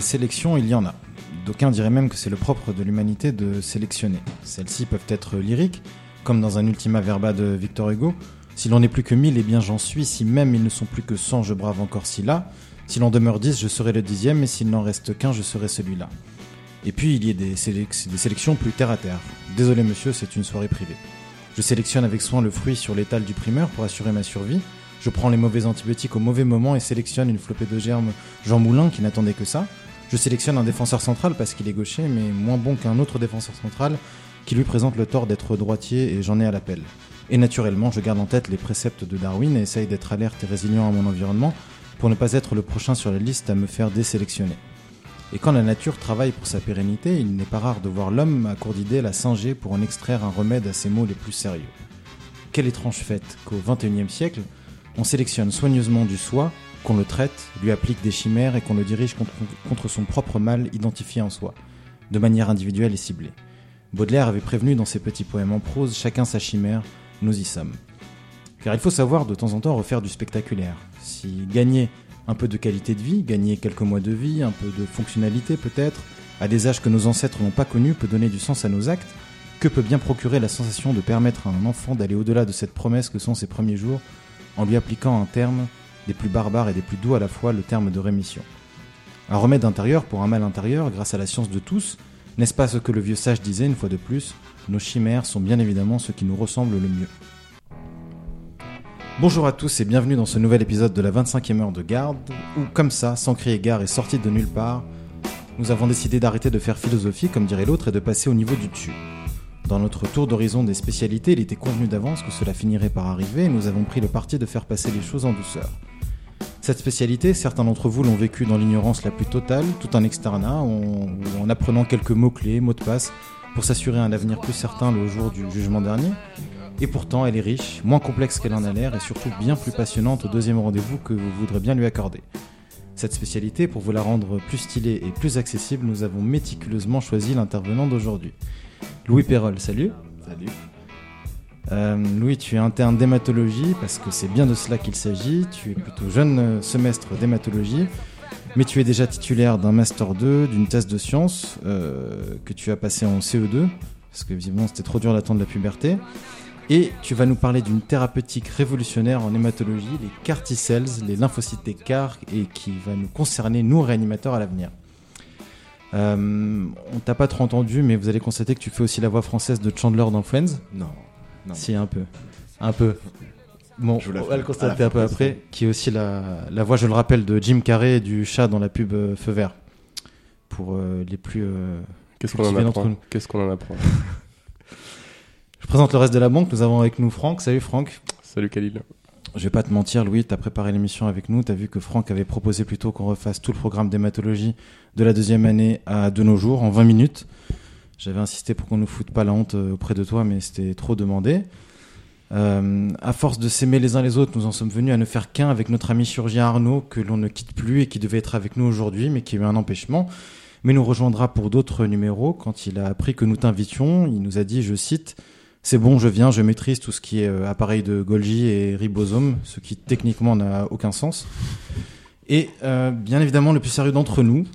des sélections, il y en a. D'aucuns diraient même que c'est le propre de l'humanité de sélectionner. Celles-ci peuvent être lyriques, comme dans un Ultima Verba de Victor Hugo. Si l'on n'est plus que mille, eh bien j'en suis. Si même ils ne sont plus que cent, je brave encore si là. Si l'on demeure dix, je serai le dixième, et s'il n'en reste qu'un, je serai celui-là. Et puis il y a des, des sélections plus terre à terre. Désolé monsieur, c'est une soirée privée. Je sélectionne avec soin le fruit sur l'étal du primeur pour assurer ma survie. Je prends les mauvais antibiotiques au mauvais moment et sélectionne une flopée de germes Jean Moulin qui n'attendait que ça. Je sélectionne un défenseur central parce qu'il est gaucher, mais moins bon qu'un autre défenseur central qui lui présente le tort d'être droitier et j'en ai à l'appel. Et naturellement, je garde en tête les préceptes de Darwin et essaye d'être alerte et résilient à mon environnement pour ne pas être le prochain sur la liste à me faire désélectionner. Et quand la nature travaille pour sa pérennité, il n'est pas rare de voir l'homme à court d'idées la singer pour en extraire un remède à ses maux les plus sérieux. Quelle étrange fête qu'au XXIe siècle, on sélectionne soigneusement du soi, qu'on le traite, lui applique des chimères et qu'on le dirige contre, son propre mal identifié en soi, de manière individuelle et ciblée. Baudelaire avait prévenu dans ses petits poèmes en prose Chacun sa chimère, nous y sommes. Car il faut savoir de temps en temps refaire du spectaculaire. Si gagner un peu de qualité de vie, gagner quelques mois de vie, un peu de fonctionnalité peut-être, à des âges que nos ancêtres n'ont pas connus, peut donner du sens à nos actes, que peut bien procurer la sensation de permettre à un enfant d'aller au-delà de cette promesse que sont ses premiers jours, en lui appliquant un terme des plus barbares et des plus doux à la fois, le terme de rémission. Un remède intérieur pour un mal intérieur, grâce à la science de tous, n'est-ce pas ce que le vieux sage disait une fois de plus Nos chimères sont bien évidemment ce qui nous ressemble le mieux. Bonjour à tous et bienvenue dans ce nouvel épisode de la 25e heure de garde, où comme ça, sans crier gare et sorti de nulle part, nous avons décidé d'arrêter de faire philosophie, comme dirait l'autre, et de passer au niveau du dessus. Dans notre tour d'horizon des spécialités, il était convenu d'avance que cela finirait par arriver et nous avons pris le parti de faire passer les choses en douceur. Cette spécialité, certains d'entre vous l'ont vécue dans l'ignorance la plus totale, tout en externat, en, en apprenant quelques mots-clés, mots de passe, pour s'assurer un avenir plus certain le jour du jugement dernier. Et pourtant, elle est riche, moins complexe qu'elle en a l'air et surtout bien plus passionnante au deuxième rendez-vous que vous voudrez bien lui accorder. Cette spécialité, pour vous la rendre plus stylée et plus accessible, nous avons méticuleusement choisi l'intervenant d'aujourd'hui. Louis Perrol, salut. Salut. Euh, Louis, tu es interne d'hématologie parce que c'est bien de cela qu'il s'agit. Tu es plutôt jeune semestre d'hématologie, mais tu es déjà titulaire d'un Master 2, d'une thèse de sciences euh, que tu as passé en CE2 parce que visiblement c'était trop dur d'attendre la puberté. Et tu vas nous parler d'une thérapeutique révolutionnaire en hématologie, les CAR T-cells, les lymphocytes des CAR, et qui va nous concerner, nous réanimateurs, à l'avenir. Euh, on t'a pas trop entendu, mais vous allez constater que tu fais aussi la voix française de Chandler dans Friends. Non. Non. Si, un peu. Un peu. Bon, Je on va le constater un peu après, qui est aussi la, la voix, je le rappelle, de Jim Carrey et du chat dans la pub euh, Feu Vert. Pour euh, les plus. euh, Qu'est-ce qu'on en apprend nous. Qu'est-ce qu'on en apprend Je présente le reste de la banque. Nous avons avec nous Franck. Salut Franck. Salut Khalil. Je vais pas te mentir, Louis, t'as préparé l'émission avec nous. T'as vu que Franck avait proposé plutôt qu'on refasse tout le programme d'hématologie de la deuxième année à de nos jours en 20 minutes. J'avais insisté pour qu'on nous foute pas la honte euh, auprès de toi, mais c'était trop demandé. Euh, à force de s'aimer les uns les autres, nous en sommes venus à ne faire qu'un avec notre ami chirurgien Arnaud, que l'on ne quitte plus et qui devait être avec nous aujourd'hui, mais qui a eu un empêchement. Mais nous rejoindra pour d'autres numéros. Quand il a appris que nous t'invitions, il nous a dit, je cite, c'est bon, je viens, je maîtrise tout ce qui est euh, appareil de Golgi et ribosome, ce qui techniquement n'a aucun sens. Et euh, bien évidemment, le plus sérieux d'entre nous,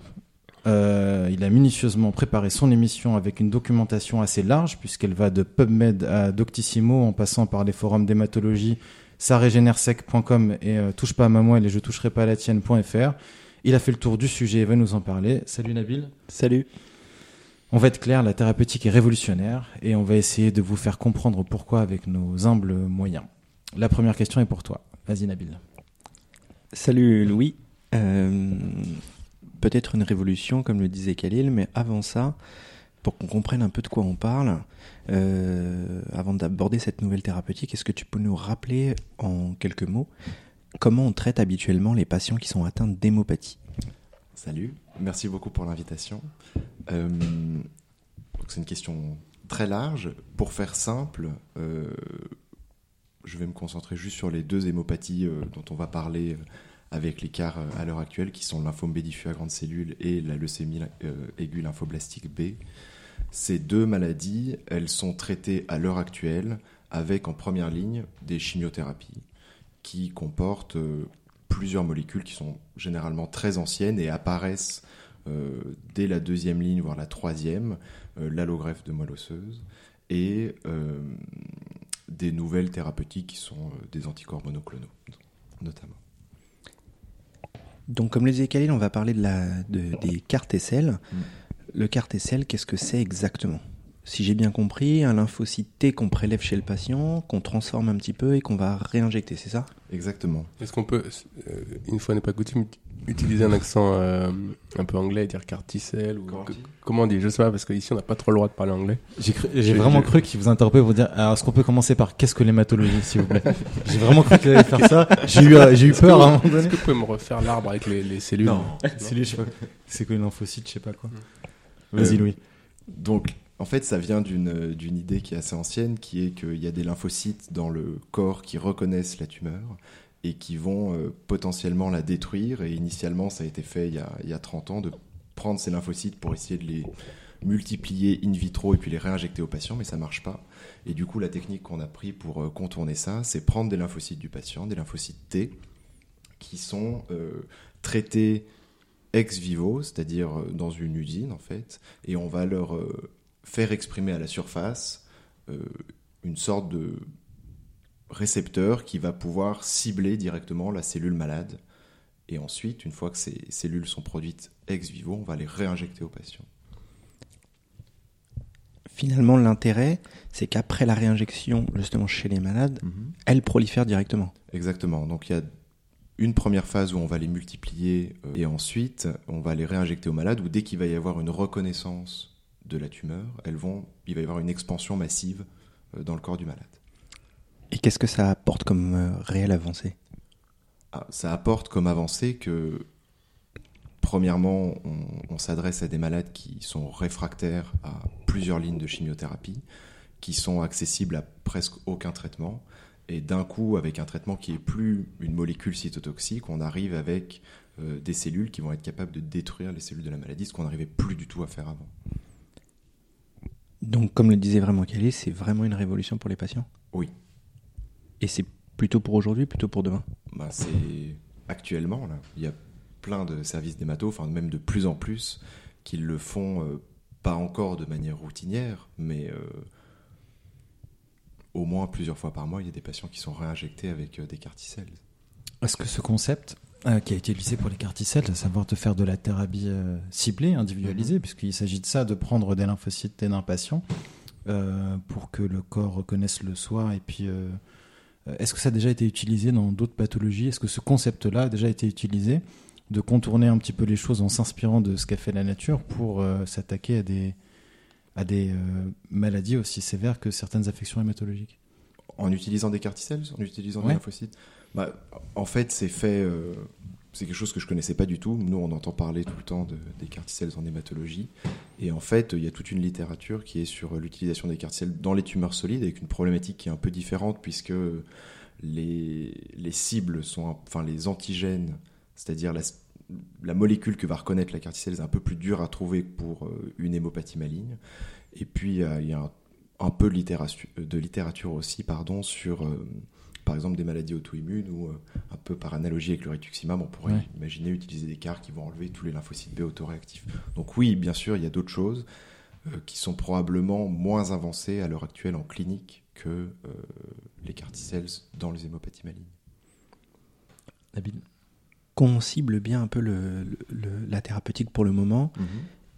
euh, il a minutieusement préparé son émission avec une documentation assez large, puisqu'elle va de PubMed à Doctissimo, en passant par les forums d'hématologie, sarégénérsec.com et euh, touche pas à ma moelle et je toucherai pas à la tienne.fr. Il a fait le tour du sujet et va nous en parler. Salut Nabil. Salut. On va être clair, la thérapeutique est révolutionnaire et on va essayer de vous faire comprendre pourquoi avec nos humbles moyens. La première question est pour toi. Vas-y Nabil. Salut Louis. Euh, Peut-être une révolution, comme le disait Khalil, mais avant ça, pour qu'on comprenne un peu de quoi on parle, euh, avant d'aborder cette nouvelle thérapeutique, est-ce que tu peux nous rappeler en quelques mots comment on traite habituellement les patients qui sont atteints d'hémopathie? Salut, merci beaucoup pour l'invitation. Euh, c'est une question très large. Pour faire simple, euh, je vais me concentrer juste sur les deux hémopathies dont on va parler avec l'écart euh, à l'heure actuelle, qui sont lymphome B diffus à grande cellule et la leucémie euh, aiguë lymphoblastique B. Ces deux maladies, elles sont traitées à l'heure actuelle avec en première ligne des chimiothérapies qui comportent euh, plusieurs molécules qui sont généralement très anciennes et apparaissent dès la deuxième ligne, voire la troisième, euh, l'allogreffe de moelle osseuse et des nouvelles thérapeutiques qui sont des anticorps monoclonaux, notamment. Donc, comme le disait Khalil, on va parler de la, de- des cartes-aisselles. Mm. Le carte-aisselle, qu'est-ce que c'est exactement? Si j'ai bien compris, un lymphocyte T qu'on prélève chez le patient, qu'on transforme un petit peu et qu'on va réinjecter, c'est ça? Exactement. Est-ce qu'on peut, euh, une fois n'est pas coutume, utiliser un accent euh, un peu anglais et dire carticelle ou Corti. que- comment on dit? Je sais pas parce qu'ici on n'a pas trop le droit de parler anglais. J'ai vraiment cru qu'il vous interrompait pour dire alors est-ce qu'on peut commencer par qu'est-ce que l'hématologie s'il vous plaît? J'ai vraiment cru qu'il allait faire ça. J'ai eu euh, j'ai eu peur à un moment Est-ce que vous pouvez me refaire l'arbre avec les, les cellules? Je sais pas. C'est quoi une lymphocyte, je sais pas quoi. Euh, Vas-y Louis. Donc, en fait, ça vient d'une idée qui est assez ancienne, qui est qu'il y a des lymphocytes dans le corps qui reconnaissent la tumeur et qui vont euh, potentiellement la détruire. Et initialement, ça a été fait il y a, il y a 30 ans, de prendre ces lymphocytes pour essayer de les multiplier in vitro et puis les réinjecter aux patients, mais ça marche pas. Et du coup, la technique qu'on a pris pour euh, contourner ça, c'est prendre des lymphocytes du patient, des lymphocytes T, qui sont euh, traités ex vivo, c'est-à-dire dans une usine en fait, et on va leur faire exprimer à la surface euh, une sorte de récepteur qui va pouvoir cibler directement la cellule malade. Et ensuite, une fois que ces cellules sont produites ex vivo, on va les réinjecter au patient. Finalement, l'intérêt, c'est qu'après la réinjection, justement chez les malades, elles prolifèrent directement. Exactement. Donc il y a une première phase où on va les multiplier euh, et ensuite on va les réinjecter aux malades où dès qu'il va y avoir une reconnaissance de la tumeur, elles vont, il va y avoir une expansion massive euh, dans le corps du malade. Et qu'est-ce que ça apporte comme euh, réelle avancée? Ah, ça apporte comme avancée que, premièrement, on, on s'adresse à des malades qui sont réfractaires à plusieurs lignes de chimiothérapie, qui sont accessibles à presque aucun traitement. Et d'un coup, avec un traitement qui est plus une molécule cytotoxique, on arrive avec euh, des cellules qui vont être capables de détruire les cellules de la maladie, ce qu'on n'arrivait plus du tout à faire avant. Donc, comme le disait vraiment Khalil, c'est vraiment une révolution pour les patients Oui. Et c'est plutôt pour aujourd'hui, plutôt pour demain Bah, c'est actuellement là, il y a plein de services d'hémato, enfin même de plus en plus, qui le font euh, pas encore de manière routinière, mais euh, au moins plusieurs fois par mois, il y a des patients qui sont réinjectés avec euh, des carticelles. Est-ce que ce concept euh, qui a été utilisé pour les carticelles, à savoir de faire de la thérapie euh, ciblée, individualisée, puisqu'il s'agit de ça, de prendre des lymphocytes d'un patient euh, pour que le corps reconnaisse le soi, et puis est-ce que ça a déjà été utilisé dans d'autres pathologies? Est-ce que ce concept-là a déjà été utilisé? De contourner un petit peu les choses en s'inspirant de ce qu'a fait la nature pour s'attaquer à des, à des maladies aussi sévères que certaines affections hématologiques? En utilisant des carticelles, en utilisant Ouais. des lymphocytes bah, En fait, c'est fait. euh, c'est quelque chose que je connaissais pas du tout. Nous, on entend parler tout le temps de, des carticelles en hématologie. Et en fait, il y a toute une littérature qui est sur l'utilisation des carticelles dans les tumeurs solides, avec une problématique qui est un peu différente, puisque les, les cibles sont. Enfin, les antigènes, c'est-à-dire la, la molécule que va reconnaître la carticelle, est un peu plus dure à trouver pour euh, une hémopathie maligne. Et puis, euh, il y a un, un peu de littérature, de littérature aussi pardon, sur, euh, par exemple, des maladies auto-immunes ou euh, un peu par analogie avec le rituximab, on pourrait Ouais. imaginer utiliser des CAR qui vont enlever tous les lymphocytes B autoréactifs. Donc oui, bien sûr, il y a d'autres choses euh, qui sont probablement moins avancées à l'heure actuelle en clinique que euh, les carticelles dans les hémopathies malignes. Nabil Qu'on cible bien un peu le- le- le- la thérapeutique pour le moment.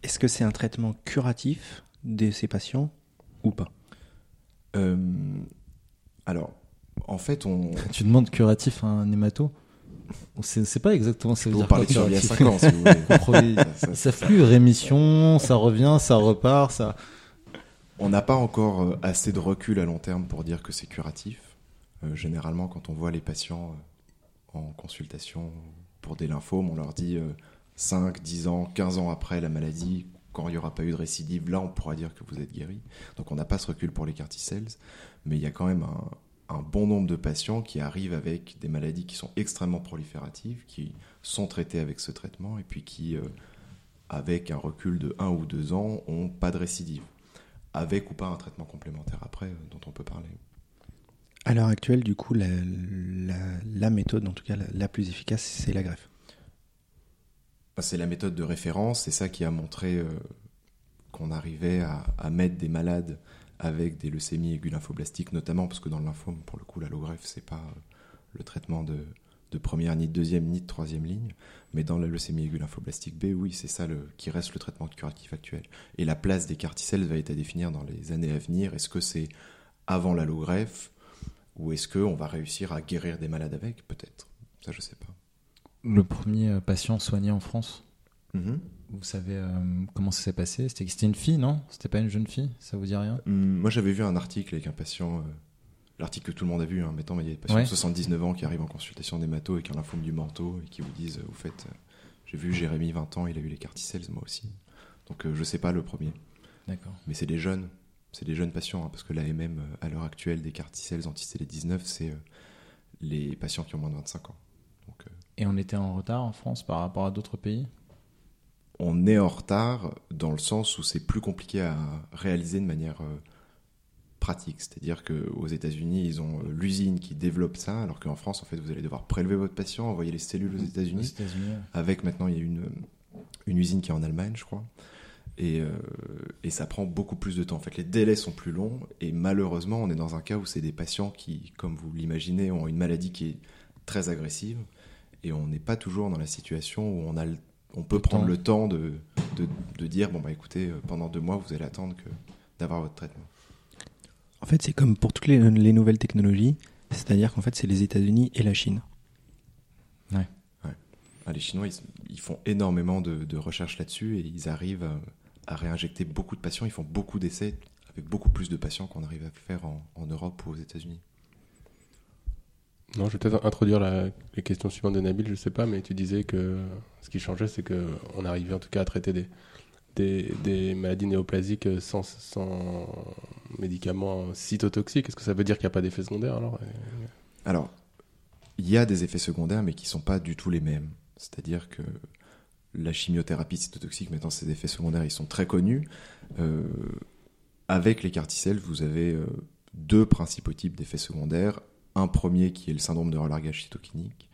Est-ce que c'est un traitement curatif de ces patients ou pas Euh, alors, en fait, on, Tu demandes curatif à un hémato C'est c'est pas exactement ça. veut dire quoi, il y a curatif 5 ans, si vous voulez. Ça- ça- savent plus rémission, ça revient, ça repart, ça. On n'a pas encore euh, assez de recul à long terme pour dire que c'est curatif. Euh, généralement, quand on voit les patients en consultation pour des lymphomes, on leur dit euh, 5, 10 ans, 15 ans après la maladie, quand il n'y aura pas eu de récidive, là on pourra dire que vous êtes guéri. Donc on n'a pas ce recul pour les carticelles, mais il y a quand même un, bon nombre de patients qui arrivent avec des maladies qui sont extrêmement prolifératives, qui sont traitées avec ce traitement et puis qui, euh, avec un recul de 1 ou 2 ans, ont pas de récidive avec ou pas un traitement complémentaire après euh, dont on peut parler. À l'heure actuelle, du coup, la, méthode, en tout cas la plus efficace, c'est la greffe. C'est la méthode de référence, c'est ça qui a montré euh, qu'on arrivait à, mettre des malades avec des leucémies aiguës lymphoblastiques, notamment parce que dans le lymphome, pour le coup, l'allogreffe, c'est pas euh, le traitement de, première, ni de deuxième, ni de troisième ligne. Mais dans la leucémie aiguë lymphoblastique B, oui, c'est ça qui reste le traitement curatif actuel. Et la place des carticelles va être à définir dans les années à venir. Est-ce que c'est avant l'allogreffe ou est-ce qu'on va réussir à guérir des malades avec? Peut-être. Ça, je sais pas. Le premier euh, patient soigné en France, Mhm. vous savez euh, comment ça s'est passé? C'était une fille, non? C'était pas une jeune fille? Ça vous dit rien? Hum, Moi, j'avais vu un article avec un patient, euh, l'article que tout le monde a vu, hein, mettons, il y a des patients Ouais. de 79 ans qui arrivent en consultation d'hémato avec un lymphome du manteau et qui vous disent, au fait, j'ai vu Jérémy, 20 ans, il a eu les carticelles, moi aussi. Donc, euh, je sais pas le premier. D'accord. Mais c'est des jeunes, c'est des jeunes patients, hein, parce que l'AMM, à l'heure actuelle, des carticelles anti-CD19, c'est les patients qui ont moins de 25 ans. Donc, Et on était en retard en France par rapport à d'autres pays? On est en retard dans le sens où c'est plus compliqué à réaliser de manière euh, pratique. C'est-à-dire qu'aux États-Unis, ils ont euh, l'usine qui développe ça, alors qu'en France, en fait, vous allez devoir prélever votre patient, envoyer les cellules aux Aux États-Unis. États-Unis. Avec maintenant, il y a une, une usine qui est en Allemagne, je crois. Et, euh, et ça prend beaucoup plus de temps. En fait, les délais sont plus longs. Et malheureusement, on est dans un cas où c'est des patients qui, comme vous l'imaginez, ont une maladie qui est très agressive. Et on n'est pas toujours dans la situation où on, a le- on peut Le prendre temps. le temps de, de, de dire bon, bah écoutez, euh, pendant deux mois, vous allez attendre que, d'avoir votre traitement. En fait, c'est comme pour toutes les, les nouvelles technologies, c'est-à-dire qu'en fait, c'est les États-Unis et la Chine. Ah, les Chinois, ils, ils font énormément de, de recherches là-dessus et ils arrivent à, à réinjecter beaucoup de patients. Ils font beaucoup d'essais avec beaucoup plus de patients qu'on arrive à faire en, en Europe ou aux États-Unis. Non, je vais peut-être introduire la, les questions suivantes de Nabil, je sais pas, mais tu disais que ce qui changeait, c'est qu'on arrivait en tout cas à traiter des, maladies néoplasiques sans, médicaments cytotoxiques. Est-ce que ça veut dire qu'il n'y a pas d'effet secondaire alors? Alors, il y a des effets secondaires, mais qui ne sont pas du tout les mêmes. C'est-à-dire que la chimiothérapie cytotoxique, maintenant, ces effets secondaires, ils sont très connus. Euh, avec les carticelles, vous avez euh, deux principaux types d'effets secondaires. Un premier qui est le syndrome de relargage cytokinique,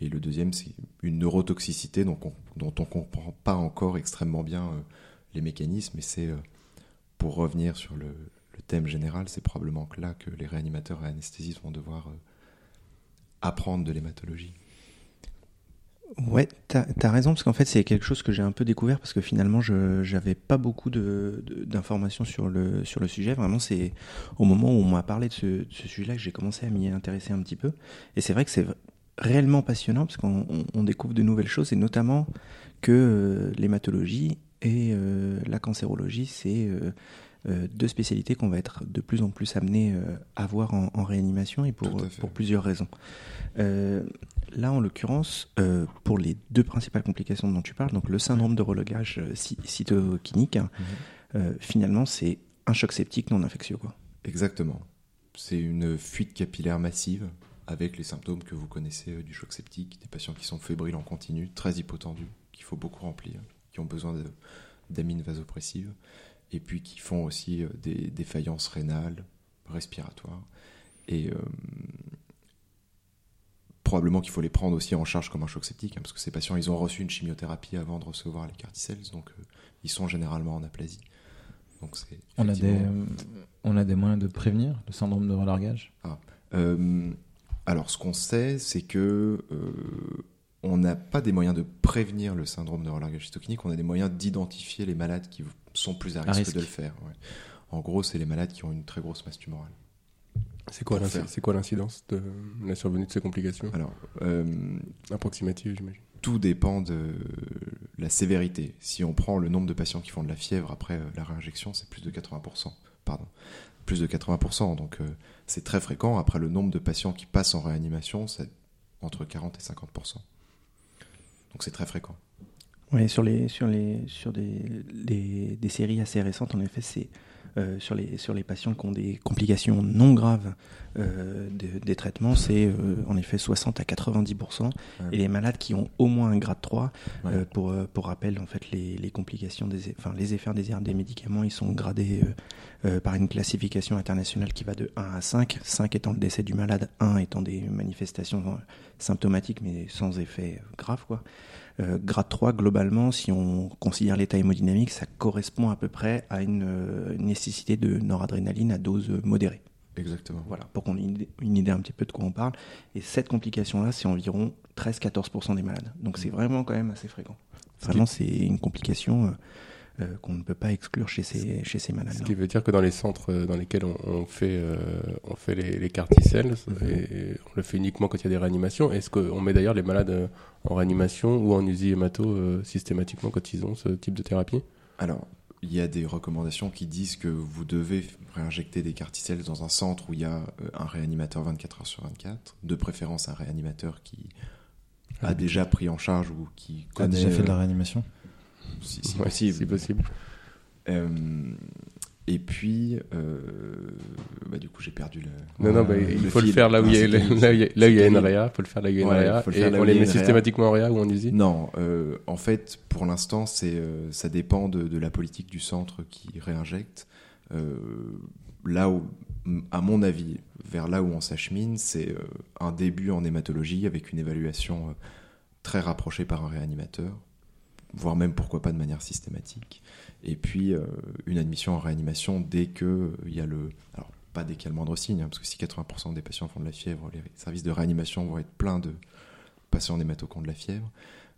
et le deuxième, c'est une neurotoxicité donc on- dont on ne comprend pas encore extrêmement bien euh, les mécanismes, et c'est, euh, pour revenir sur le, le thème général, c'est probablement que là que les réanimateurs et anesthésistes vont devoir euh, apprendre de l'hématologie. Ouais, t'as as raison, parce qu'en fait, c'est quelque chose que j'ai un peu découvert, parce que finalement, je j'avais pas beaucoup de- de- d'informations sur le, sur le sujet. Vraiment, c'est au moment où on m'a parlé de ce, de sujet-là que j'ai commencé à m'y intéresser un petit peu. Et c'est vrai que c'est réellement passionnant, parce qu'on on- on découvre de nouvelles choses, et notamment que euh, l'hématologie et euh, la cancérologie, c'est euh, deux spécialités qu'on va être de plus en plus amené euh, à voir en, en réanimation, et pour, pour plusieurs raisons. Euh, là, en l'occurrence, euh, pour les deux principales complications dont tu parles, donc le syndrome de relogage euh, cy- cytokinique, hein, euh, finalement, c'est un choc septique non infectieux. Quoi. Exactement. C'est une fuite capillaire massive avec les symptômes que vous connaissez euh, du choc septique, des patients qui sont fébriles en continu, très hypotendus, qu'il faut beaucoup remplir, qui ont besoin d'amines vasopressives, et puis qui font aussi euh, des défaillances rénales, respiratoires. Et euh, probablement qu'il faut les prendre aussi en charge comme un choc septique, hein, parce que ces patients, ils ont reçu une chimiothérapie avant de recevoir les carticelles, donc euh, ils sont généralement en aplasie. Donc c'est On a, des, euh, on a des moyens de prévenir le syndrome de relargage? Euh, alors, ce qu'on sait, c'est que on n'a pas des moyens de prévenir le syndrome de relargage cytokinique, on a des moyens d'identifier les malades qui sont plus à risque, risque. de le faire. ouais. En gros, c'est les malades qui ont une très grosse masse tumorale. Quoi c'est quoi l'incidence de la survenue de ces complications Alors, euh, Approximative, j'imagine. tout dépend de la sévérité. Si on prend le nombre de patients qui font de la fièvre après euh, la réinjection, c'est plus de 80%. Pardon. Plus de 80%. Donc, euh, c'est très fréquent. Après, le nombre de patients qui passent en réanimation, c'est entre 40 et 50%. Donc, c'est très fréquent. Ouais, sur les sur les sur des, des, des séries assez récentes, en effet, c'est euh, sur les sur les patients qui ont des complications non graves euh, de- des traitements, c'est euh, en effet 60 à 90 Ouais. et les malades qui ont au moins un grade 3 Ouais. euh, pour euh, pour rappel en fait les, les complications des enfin les effets indésirables des médicaments, ils sont gradés par une classification internationale qui va de 1 à 5, 5 étant le décès du malade, 1 étant des manifestations symptomatiques mais sans effet grave quoi. Euh, grade 3, globalement, si on considère l'état hémodynamique, ça correspond à peu près à une euh, nécessité de noradrénaline à dose modérée. Exactement. Voilà, pour qu'on ait une idée, une idée un petit peu de quoi on parle. Et cette complication-là, c'est environ 13-14% des malades. Donc c'est vraiment quand même assez fréquent. Vraiment, c'est une complication euh, euh, qu'on ne peut pas exclure chez ces, chez ces malades. Ce qui veut dire que dans les centres euh, dans lesquels on, on fait, euh, on fait les, les carticelles, Mhm. et on le fait uniquement quand il y a des réanimations, est-ce qu'on met d'ailleurs les malades euh, en réanimation ou en USI hémato euh, systématiquement quand ils ont ce type de thérapie? Alors, il y a des recommandations qui disent que vous devez réinjecter des carticelles dans un centre où il y a euh, un réanimateur 24 heures sur 24, de préférence un réanimateur qui a déjà pris en charge ou qui a connaît déjà fait de la euh, réanimation si, si Ouais, possible. si possible. Euh, et puis, euh, bah, du coup, j'ai perdu le. Non, non, bah, il le faut le faire là où il y a, il il une réa, faut le faire là où il y a une réa, faut le et on il les met systématiquement en réa ou en USI Non, euh, en fait, pour l'instant, c'est ça dépend de, de la politique du centre qui réinjecte. Là où, à mon avis, vers là où on s'achemine, c'est un début en hématologie avec une évaluation très rapprochée par un réanimateur, voire même pourquoi pas de manière systématique. Et puis euh, une admission en réanimation dès que euh, y a le, alors pas dès qu'il y a le moindre signe, hein, parce que si 80% des patients font de la fièvre, les services de réanimation vont être pleins de patients en hémato qui ont de la fièvre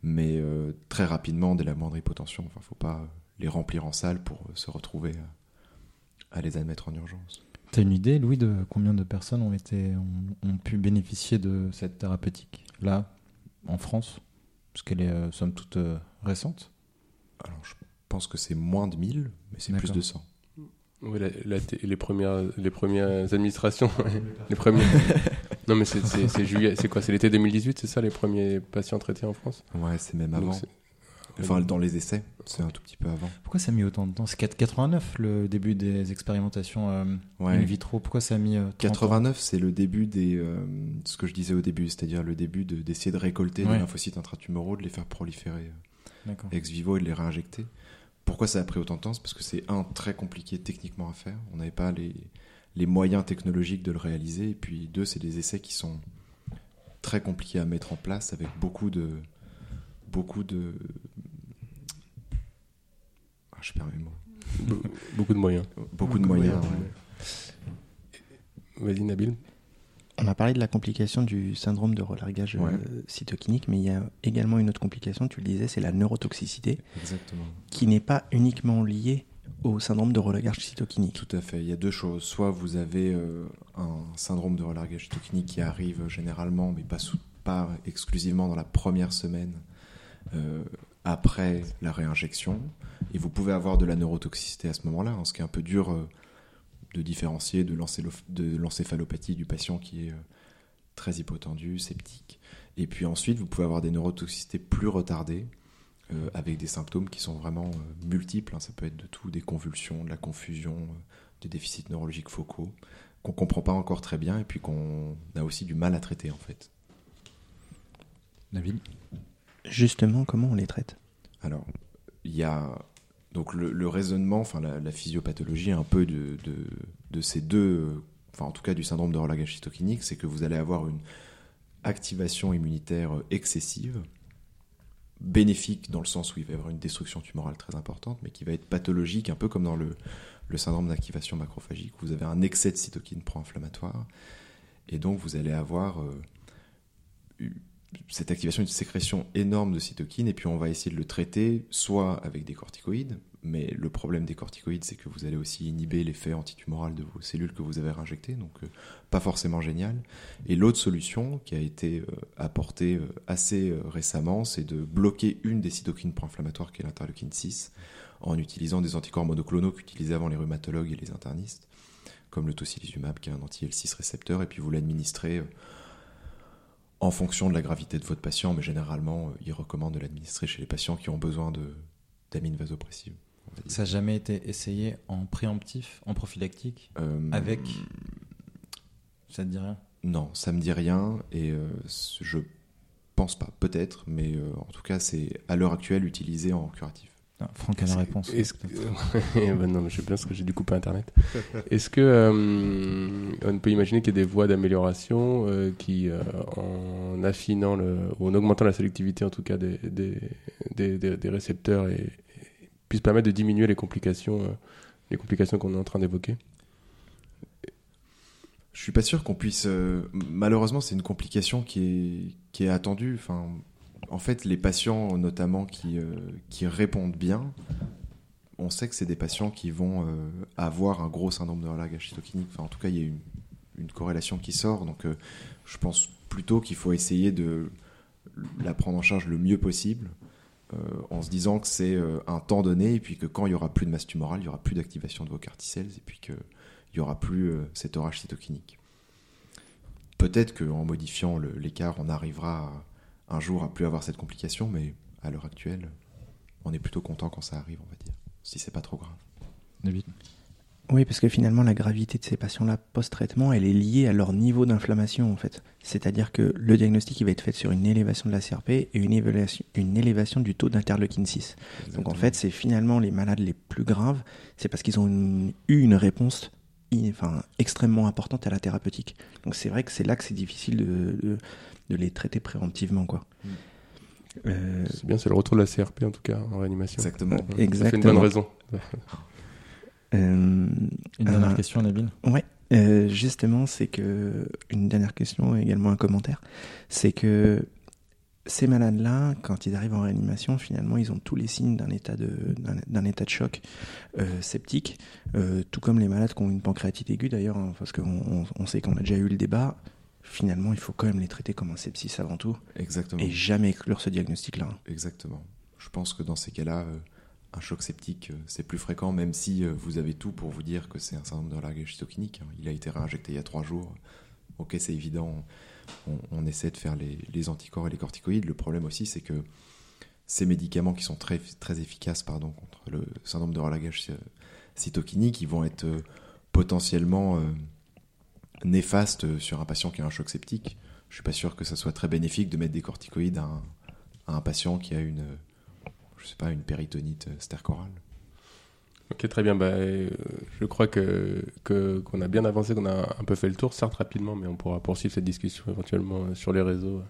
mais euh, très rapidement, dès la moindre hypotension. Enfin, faut pas euh, les remplir en salle pour se retrouver à, les admettre en urgence. T'as une idée, Louis, de combien de personnes ont, été, ont, pu bénéficier de cette thérapeutique là, en France? Parce qu'elle est, euh, somme toute, récente. Alors, je pense que c'est moins de 1000, mais c'est plus de 100. Oui, la- la t- les premières, les premières administrations, les premiers. non, mais c'est- c'est c'est juillet, c'est quoi C'est l'été 2018, c'est ça les premiers patients traités en France? Ouais, c'est même avant. c'est- Enfin, dans les essais, c'est un tout petit peu avant. Pourquoi ça a mis autant de temps? C'est 4- 89 le début des expérimentations euh, Ouais. in vitro. Pourquoi ça a mis euh, 30 ans? 89, c'est le début des. euh, ce que je disais au début, c'est-à-dire le début de- d'essayer de, récolter Ouais. des lymphocytes intratumoraux, de les faire proliférer euh. Ex vivo et de les réinjecter. Pourquoi ça a pris autant de temps? C'est parce que c'est un très compliqué techniquement à faire. On n'avait pas les, les moyens technologiques de le réaliser. Et puis deux, c'est des essais qui sont très compliqués à mettre en place avec beaucoup de beaucoup de ah, je perds mes mots. Be- beaucoup de moyens. Beaucoup de moyens. ouais. Vas-y, Nabil. On a parlé de la complication du syndrome de relargage euh, Ouais. cytokinique, mais il y a également une autre complication, tu le disais, c'est la neurotoxicité, Exactement. qui n'est pas uniquement liée au syndrome de relargage cytokinique. Tout à fait. Il y a deux choses. Soit vous avez euh, un syndrome de relargage cytokinique qui arrive généralement, mais pas, sous- pas exclusivement dans la première semaine euh, après la réinjection. Et vous pouvez avoir de la neurotoxicité à ce moment-là, hein, ce qui est un peu dur euh, de différencier de l'encéphalopathie du patient qui est euh, très hypotendu, sceptique. Et puis ensuite, vous pouvez avoir des neurotoxicités plus retardées, euh, avec des symptômes qui sont vraiment euh, multiples. hein. Ça peut être de tout, des convulsions, de la confusion, euh, des déficits neurologiques focaux, qu'on comprend pas encore très bien et puis qu'on a aussi du mal à traiter en fait. David Justement, comment on les traite? Alors, il y a donc le, raisonnement, enfin la, physiopathologie un peu de, ces deux, enfin en tout cas du syndrome de relagage cytokinique, c'est que vous allez avoir une activation immunitaire excessive, bénéfique dans le sens où il va y avoir une destruction tumorale très importante, mais qui va être pathologique, un peu comme dans le, syndrome d'activation macrophagique, où vous avez un excès de cytokine pro-inflammatoire, et donc vous allez avoir euh, eu- cette activation, une sécrétion énorme de cytokines, et puis on va essayer de le traiter soit avec des corticoïdes, mais le problème des corticoïdes, c'est que vous allez aussi inhiber l'effet antitumoral de vos cellules que vous avez injectées, donc euh, pas forcément génial. Et l'autre solution qui a été euh, apportée euh, assez récemment, c'est de bloquer une des cytokines pro-inflammatoires qui est l'interleukine 6, en utilisant des anticorps monoclonaux qu'utilisaient avant les rhumatologues et les internistes, comme le tocilizumab qui est un anti-L6 récepteur, et puis vous l'administrez en fonction de la gravité de votre patient, mais généralement, euh, ils recommandent de l'administrer chez les patients qui ont besoin d'amines vasopressives. Ça n'a jamais été essayé en préemptif, en prophylactique Euh, Avec? Ça te dit rien? Non, ça me dit rien et euh, je pense pas, peut-être, mais euh, en tout cas, c'est à l'heure actuelle utilisé en curatif. Ah, Franck a la réponse. Est-ce que... ben non, mais je sais bien parce que j'ai dû couper Internet. Est-ce que euh, on peut imaginer qu'il y a des voies d'amélioration euh, qui, euh, en affinant le, ou en augmentant la sélectivité en tout cas des, des, des, des- des récepteurs, et, et puissent permettre de diminuer les complications, euh, les complications qu'on est en train d'évoquer? Je suis pas sûr qu'on puisse. euh, malheureusement, c'est une complication qui est, qui est attendue. Enfin, en fait, les patients, notamment qui, euh, qui répondent bien, on sait que c'est des patients qui vont euh, avoir un gros syndrome de relâche cytokinique. En tout cas, il y a une, corrélation qui sort. Donc, euh, je pense plutôt qu'il faut essayer de la prendre en charge le mieux possible. en se disant que c'est un temps donné et puis que quand il y aura plus de masse tumorale, il y aura plus d'activation de vos carticelles et puis que il y aura plus cet orage cytokinique. Peut-être qu'en modifiant l'écart, on arrivera à- un jour à plus avoir cette complication, mais à l'heure actuelle, on est plutôt content quand ça arrive, on va dire, si c'est pas trop grave. Nabil. Oui, parce que finalement, la gravité de ces patients-là post-traitement, elle est liée à leur niveau d'inflammation, en fait. C'est-à-dire que le diagnostic, il va être fait sur une élévation de la CRP et une évaluation, une élévation du taux d'interleukine 6. Donc en fait, c'est finalement les malades les plus graves, c'est parce qu'ils ont une- eu une réponse enfin, extrêmement importante à la thérapeutique. Donc c'est vrai que c'est là que c'est difficile de, de, de les traiter préemptivement. Quoi. Mm. Euh, C'est bien, c'est le retour de la CRP en tout cas en réanimation. Exactement. Ça fait une Exactement. bonne raison. euh, Une dernière Euh, question, Nabil. Ouais, euh, justement, c'est que une dernière question et également un commentaire, c'est que ces malades-là, quand ils arrivent en réanimation, finalement, ils ont tous les signes d'un état de d'un état de choc euh, septique, euh, tout comme les malades qui ont une pancréatite aiguë d'ailleurs, hein, parce qu'on on, sait qu'on a déjà eu le débat. Finalement, il faut quand même les traiter comme un sepsis avant tout Exactement. et jamais exclure ce diagnostic-là. Exactement. Je pense que dans ces cas-là, euh, un choc septique, euh, c'est plus fréquent, même si vous avez tout pour vous dire que c'est un syndrome de relâche cytokinique. hein. Il a été réinjecté il y a trois jours. Ok, c'est évident. On, essaie de faire les, anticorps et les corticoïdes. Le problème aussi, c'est que ces médicaments qui sont très, très efficaces contre le syndrome de relâche cy- cytokinique, ils vont être euh, potentiellement euh, néfastes sur un patient qui a un choc septique. Je suis pas sûr que ça soit très bénéfique de mettre des corticoïdes à un, patient qui a une, euh, une péritonite euh, stercorale. Ok, très bien. Bah, euh, je crois que que- qu'on a bien avancé, qu'on a un peu fait le tour, certes rapidement, mais on pourra poursuivre cette discussion éventuellement euh, sur les réseaux, euh,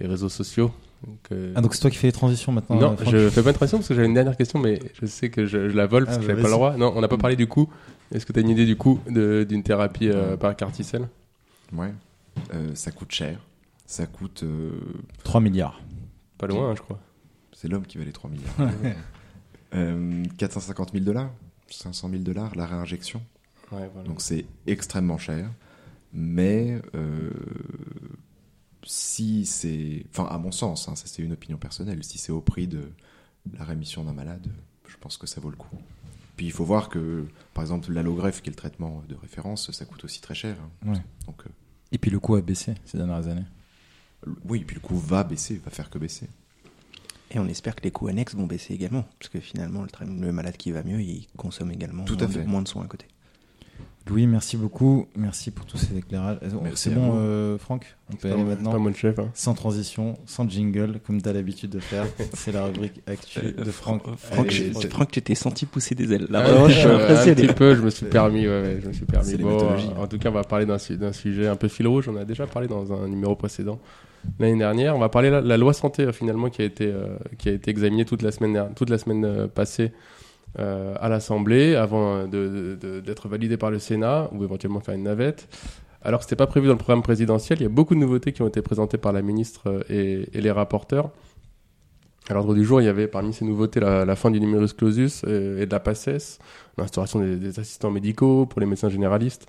les réseaux sociaux. Donc, euh, Ah, donc c'est toi qui fais les transitions maintenant non, Franck je fais pas de transition parce que j'avais une dernière question, mais je sais que je, je la vole parce Ah, que j'avais pas le droit. Non, on n'a pas parlé du coup. Est-ce que tu as une idée du coup de- d'une thérapie euh, par carticelle Ouais. Euh, ça coûte cher. Ça coûte. euh, 3 milliards. Pas loin, hein, je crois. c'est l'homme qui valait 3 milliards. Euh, 450 000 dollars 500 000 dollars la réinjection. Ouais, voilà. Donc c'est extrêmement cher. Mais euh, si c'est. Enfin, à mon sens, hein, ça c'est une opinion personnelle. Si c'est au prix de la rémission d'un malade, je pense que ça vaut le coup. Puis il faut voir que, par exemple, l'allogreffe, qui est le traitement de référence, ça coûte aussi très cher. hein. Ouais. Donc, euh, Et puis le coût a baissé ces dernières années. oui, puis le coût va baisser, va faire que baisser. Et on espère que les coûts annexes vont baisser également, parce que finalement, le, malade qui va mieux, il consomme également Tout à moins, fait. de, moins de soins à côté. Louis, merci beaucoup. Merci pour tous ces éclairages. Euh, C'est bon, euh, Franck On peut aller maintenant pas le chef. hein. Sans transition, sans jingle, comme tu as l'habitude de faire. C'est la rubrique actu de Franck. Franck, Allez, j'ai- Franck. Franck, tu t'es senti pousser des ailes. Là, Ah, un je. Un petit peu, je me suis permis. Ouais, ouais, je me suis permis. C'est Bon, en tout cas, on va parler d'un sujet un peu fil rouge. On a déjà parlé dans un numéro précédent l'année dernière. On va parler de la, loi santé euh, finalement qui a été euh, qui a été examinée toute la semaine toute la semaine euh, passée à l'Assemblée avant d'être validée par le Sénat ou éventuellement faire une navette. Alors que c'était pas prévu dans le programme présidentiel, il y a beaucoup de nouveautés qui ont été présentées par la ministre et, les rapporteurs. À l'ordre du jour, il y avait parmi ces nouveautés la, fin du numerus clausus et de la PACES, l'instauration des, assistants médicaux pour les médecins généralistes,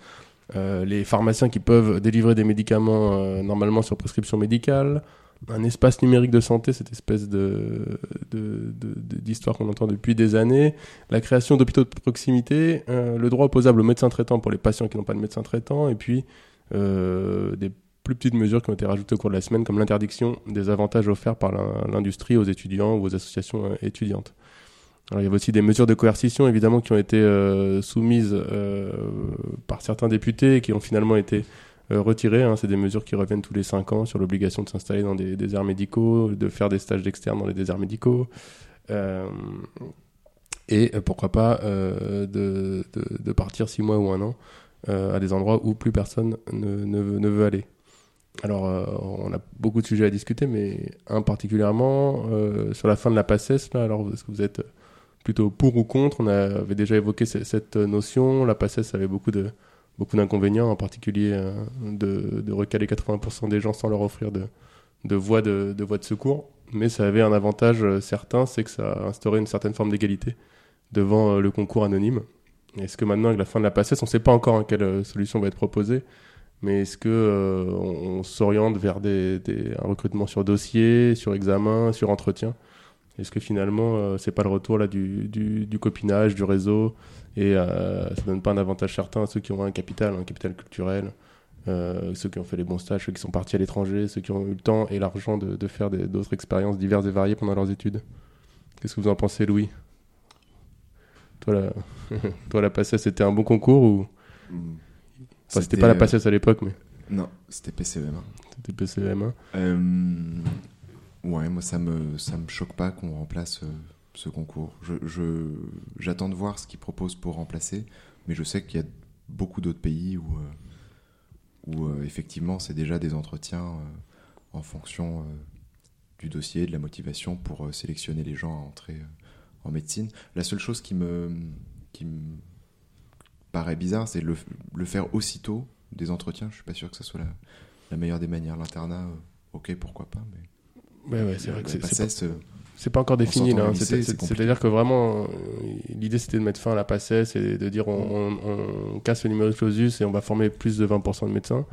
les pharmaciens qui peuvent délivrer des médicaments euh, normalement sur prescription médicale, un espace numérique de santé, cette espèce de d'histoire qu'on entend depuis des années, la création d'hôpitaux de proximité, euh, le droit opposable aux médecins traitants pour les patients qui n'ont pas de médecin traitant, et puis euh, des plus petites mesures qui ont été rajoutées au cours de la semaine, comme l'interdiction des avantages offerts par l'in- l'industrie aux étudiants ou aux associations euh, étudiantes. Alors, il y avait aussi des mesures de coercition, évidemment, qui ont été euh, soumises euh, par certains députés et qui ont finalement été euh, retirées. hein. C'est des mesures qui reviennent tous les cinq ans sur l'obligation de s'installer dans des déserts médicaux, de faire des stages d'externe dans les déserts médicaux. Euh, et euh, pourquoi pas euh, de, de, de partir six mois ou un an à des endroits où plus personne ne, ne, veut- aller. Alors, euh, on a beaucoup de sujets à discuter, mais un particulièrement euh, sur la fin de la PACES. Là, alors, est-ce que vous êtes plutôt pour ou contre On avait déjà évoqué ce- cette notion. La PACES avait beaucoup d'inconvénients, en particulier euh, de, recaler 80% des gens sans leur offrir de, de voie de, secours. Mais ça avait un avantage euh, certain, c'est que ça instaurait une certaine forme d'égalité devant euh, le concours anonyme. Est-ce que maintenant, avec la fin de la PACES, on ne sait pas encore hein, quelle solution va être proposée, mais est-ce que on, s'oriente vers des- un recrutement sur dossier, sur examen, sur entretien? Est-ce que finalement, euh, c'est pas le retour là du, du, du copinage, du réseau, et euh, ça donne pas un avantage certain à ceux qui ont un capital, un capital culturel, euh, ceux qui ont fait les bons stages, ceux qui sont partis à l'étranger, ceux qui ont eu le temps et l'argent de, de faire d'autres expériences diverses et variées pendant leurs études? Qu'est-ce que vous en pensez, Louis? Toi, la, toi, la PACES, c'était un bon concours ou? Enfin, c'était pas la euh, PACES à l'époque, mais Non, c'était PCM. c'était PCM1. Ouais, moi ça me ça me choque pas qu'on remplace euh, ce concours. J'attends de voir ce qu'ils proposent pour remplacer, mais je sais qu'il y a beaucoup d'autres pays où euh, où euh, effectivement c'est déjà des entretiens en fonction du dossier, de la motivation pour sélectionner les gens à entrer en médecine. La seule chose qui me qui me paraît bizarre, c'est le, le faire aussitôt des entretiens. Je suis pas sûr que ce soit la, la meilleure des manières. L'internat, ok, pourquoi pas, mais Ouais, ouais, c'est vrai que c'est- la c'est pas, euh, c'est pas encore défini. là. C'est-à-dire que vraiment, euh, l'idée c'était de mettre fin à la PACES et de dire on, on- on casse le numerus clausus et on va former plus de 20% de médecins.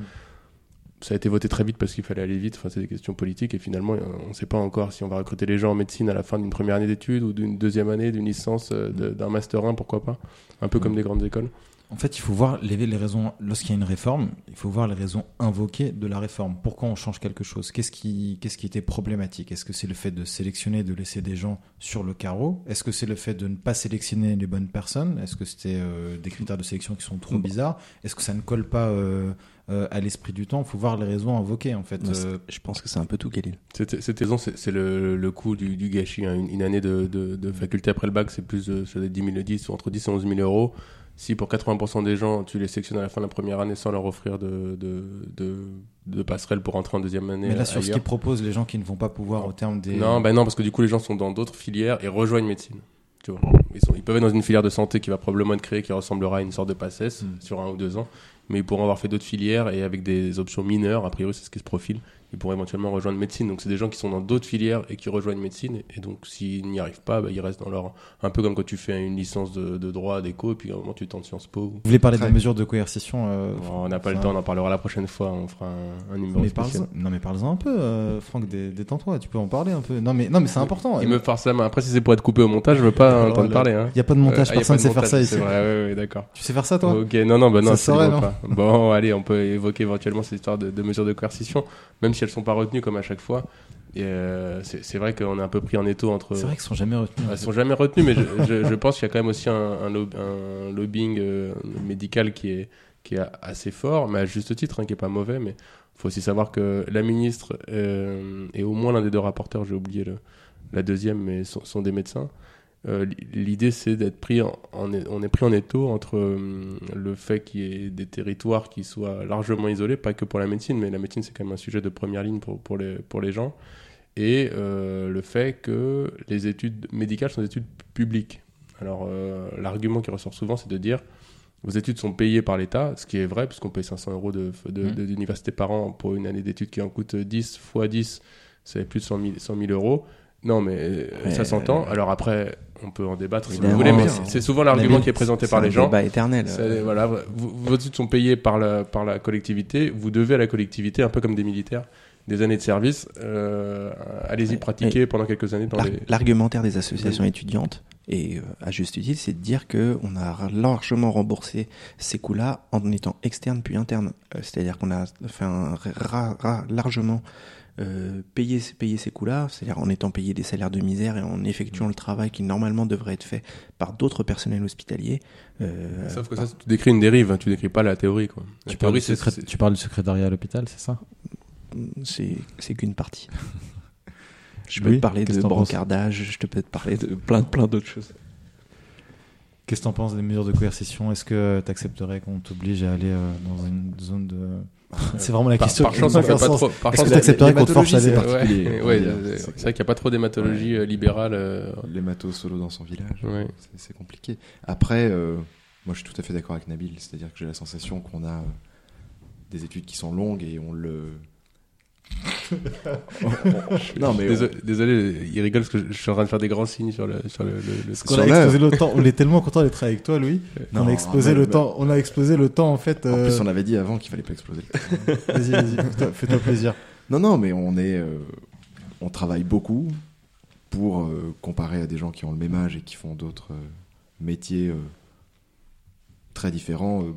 Ça a été voté très vite parce qu'il fallait aller vite. Enfin, c'est des questions politiques et finalement, euh, on ne sait pas encore si on va recruter les gens en médecine à la fin d'une première année d'études ou d'une deuxième année, d'une licence, euh, de- d'un master 1, pourquoi pas. Un peu comme Mm. des grandes écoles. En fait, il faut voir les, les raisons, lorsqu'il y a une réforme, il faut voir les raisons invoquées de la réforme. Pourquoi on change quelque chose? Qu'est-ce qui, qu'est-ce qui était problématique? Est-ce que c'est le fait de sélectionner, de laisser des gens sur le carreau? Est-ce que c'est le fait de ne pas sélectionner les bonnes personnes? Est-ce que c'était euh, des critères de sélection qui sont trop bizarres? Est-ce que ça ne colle pas euh, euh, à l'esprit du temps? Il faut voir les raisons invoquées, en fait. Euh, Je pense que c'est un peu tout, Khalil. Cette saison, c'est le, le coût du, du gâchis. hein. Une, une année de, de, de faculté après le bac, c'est plus de sur les 10 000, 10, ou entre 10 et 11 000 euros. Si pour 80% des gens, tu les sélectionnes à la fin de la première année sans leur offrir de, de, de, de passerelle pour entrer en deuxième année mais là, sur ce qu'ils proposent, les gens qui ne vont pas pouvoir au terme des... Non, ben non, parce que du coup, les gens sont dans d'autres filières et rejoignent médecine. Tu vois. Ils, sont, ils peuvent être dans une filière de santé qui va probablement être créée, qui ressemblera à une sorte de PACES Mm. sur un ou deux ans. Mais ils pourront avoir fait d'autres filières et avec des options mineures, a priori, c'est ce qui se profile. Ils pourraient éventuellement rejoindre médecine. Donc, c'est des gens qui sont dans d'autres filières et qui rejoignent médecine. Et donc, s'ils n'y arrivent pas, bah, ils restent dans leur. Un peu comme quand tu fais une licence de, de droit, d'éco, et puis à un moment, tu tentes Sciences Po. Vous voulez parler de la Très. mesure de coercition euh, on n'a pas le temps, on en parlera la prochaine fois. On fera un, un numéro Mais spécial. non mais parle-en un peu, euh, Franck, dé- détends-toi, tu peux en parler un peu. Non mais non mais c'est important. Il me force la main. Après, si c'est pour être coupé au montage, je veux pas Alors, entendre le- parler. Hein. Il y a pas de montage, Euh, personne pas sait faire ça ici. C'est vrai, ouais, ouais, d'accord. Tu sais faire ça toi? Ok, non, non, bah non, Ça c'est saurait, bon, non pas. Bon, allez, on peut évoquer éventuellement ces histoires de, de mesures de coercition, même si elles sont pas retenues comme à chaque fois. Et euh, c'est vrai qu'on est un peu pris en étau entre. C'est vrai qu'ils sont jamais retenus. en Elles sont jamais retenues, mais je, je- je pense qu'il y a quand même aussi un, un, lob- un lobbying euh, médical qui est, qui est assez fort, mais à juste titre, hein, qui est pas mauvais. Mais il faut aussi savoir que la ministre euh, et au moins l'un des deux rapporteurs, j'ai oublié le, la deuxième, mais sont, sont des médecins. Euh, L'idée, c'est d'être pris en, on est pris en étau entre euh, le fait qu'il y ait des territoires qui soient largement isolés, pas que pour la médecine, mais la médecine, c'est quand même un sujet de première ligne pour, pour, les, pour les gens, et euh, le fait que les études médicales sont des études publiques. Alors, euh, l'argument qui ressort souvent, c'est de dire vos études sont payées par l'État, ce qui est vrai, puisqu'on paye 500 euros de, de, Mhm. de- d'université par an pour une année d'études qui en coûte 10 fois 10, c'est plus de 100 000, 100 000 euros. Non, mais euh, Ouais, ça s'entend. euh, Alors après, on peut en débattre si vous voulez, mais c'est- c'est souvent l'argument Mais qui est présenté par C'est les un gens. débat éternel. C'est- voilà, vous- vos études sont payées par la, par la collectivité. Vous devez à la collectivité, un peu comme des militaires, des années de service. Euh, Allez-y Ouais. pratiquer pendant quelques années dans L'ar- les. L'argumentaire des associations étudiantes, et à juste titre, c'est de dire que on a largement remboursé ces coûts-là en étant externe puis interne. C'est-à-dire qu'on a fait un ra- ra- largement euh, payé, payé ces coûts-là, c'est-à-dire en étant payé des salaires de misère et en effectuant le travail qui normalement devrait être fait par d'autres personnels hospitaliers. Euh, Sauf que ça, tu décris une dérive, hein, tu décris pas la théorie. Quoi. La Tu parles, théorie, secré- c'est- tu parles du secrétariat à l'hôpital, c'est ça? C'est c'est qu'une partie. Je peux Oui, te parler de brancardage, je te peux te parler de plein, plein d'autres choses. Qu'est-ce que t'en penses des mesures de coercition? Est-ce que tu accepterais qu'on t'oblige à aller euh, dans une zone de. c'est vraiment la Par, question. par chance, fait fait aucun pas trop. Par chance, t'accepterais qu'on te force à c'est vrai qu'il n'y a pas trop d'hématologie euh, libérale. euh, L'hémato solo dans son village, Ouais. c'est- c'est compliqué. Après, euh, moi je suis tout à fait d'accord avec Nabil, c'est-à-dire que j'ai la sensation qu'on a euh, des études qui sont longues et on le. non mais Désolé, désolé, il rigole parce que je je suis en train de faire des grands signes sur le. Sur le, le- le- Parce qu'on Sur a explosé le temps. On est tellement content d'être avec toi, Louis. Non, on a explosé le mais- temps. On a explosé le temps en fait. En euh, plus, on avait dit avant qu'il fallait pas exploser. Vas-y, vas-y, fais-toi- plaisir. Non, non, mais on est, euh, on travaille beaucoup pour euh, comparer à des gens qui ont le même âge et qui font d'autres euh, métiers euh, très différents, euh,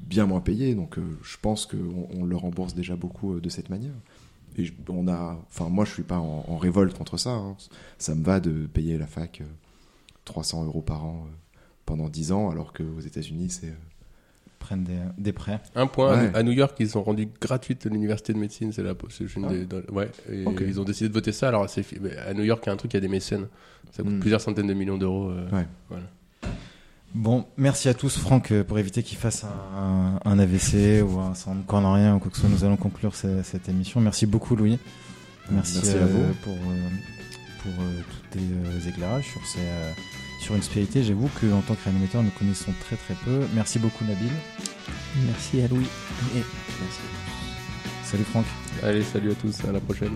bien moins payés. Donc, euh, je pense qu'on on le rembourse déjà beaucoup euh, de cette manière. Et on a, enfin, moi, je suis pas en, en révolte contre ça. hein. Ça me va de payer la fac euh, 300 euros par an euh, pendant 10 ans, alors qu'aux États-Unis, c'est euh, Prennent des, des prêts. Un point, Ouais. à New York, ils ont rendu gratuite l'université de médecine. C'est la, c'est une Ah. des- dans- ouais, et ils ont décidé de voter ça. Alors, à New York, il y a un truc, il y a des mécènes. Ça coûte Mm. plusieurs centaines de millions d'euros. euh, Ouais. Voilà. Bon, merci à tous, Franck, euh, pour éviter qu'il fasse un, un AVC ou un syndrome coronarien ou quoi que ce soit. Nous allons conclure ce- cette émission. Merci beaucoup, Louis. Merci, Merci euh, à vous. pour, euh, pour euh, tous tes euh, éclairages sur, ces, euh, sur une spiritualité. J'avoue qu'en tant que réanimateur, nous connaissons très très peu. Merci beaucoup, Nabil. Merci à Louis. Et Salut, Franck. Allez, salut à tous, à la prochaine.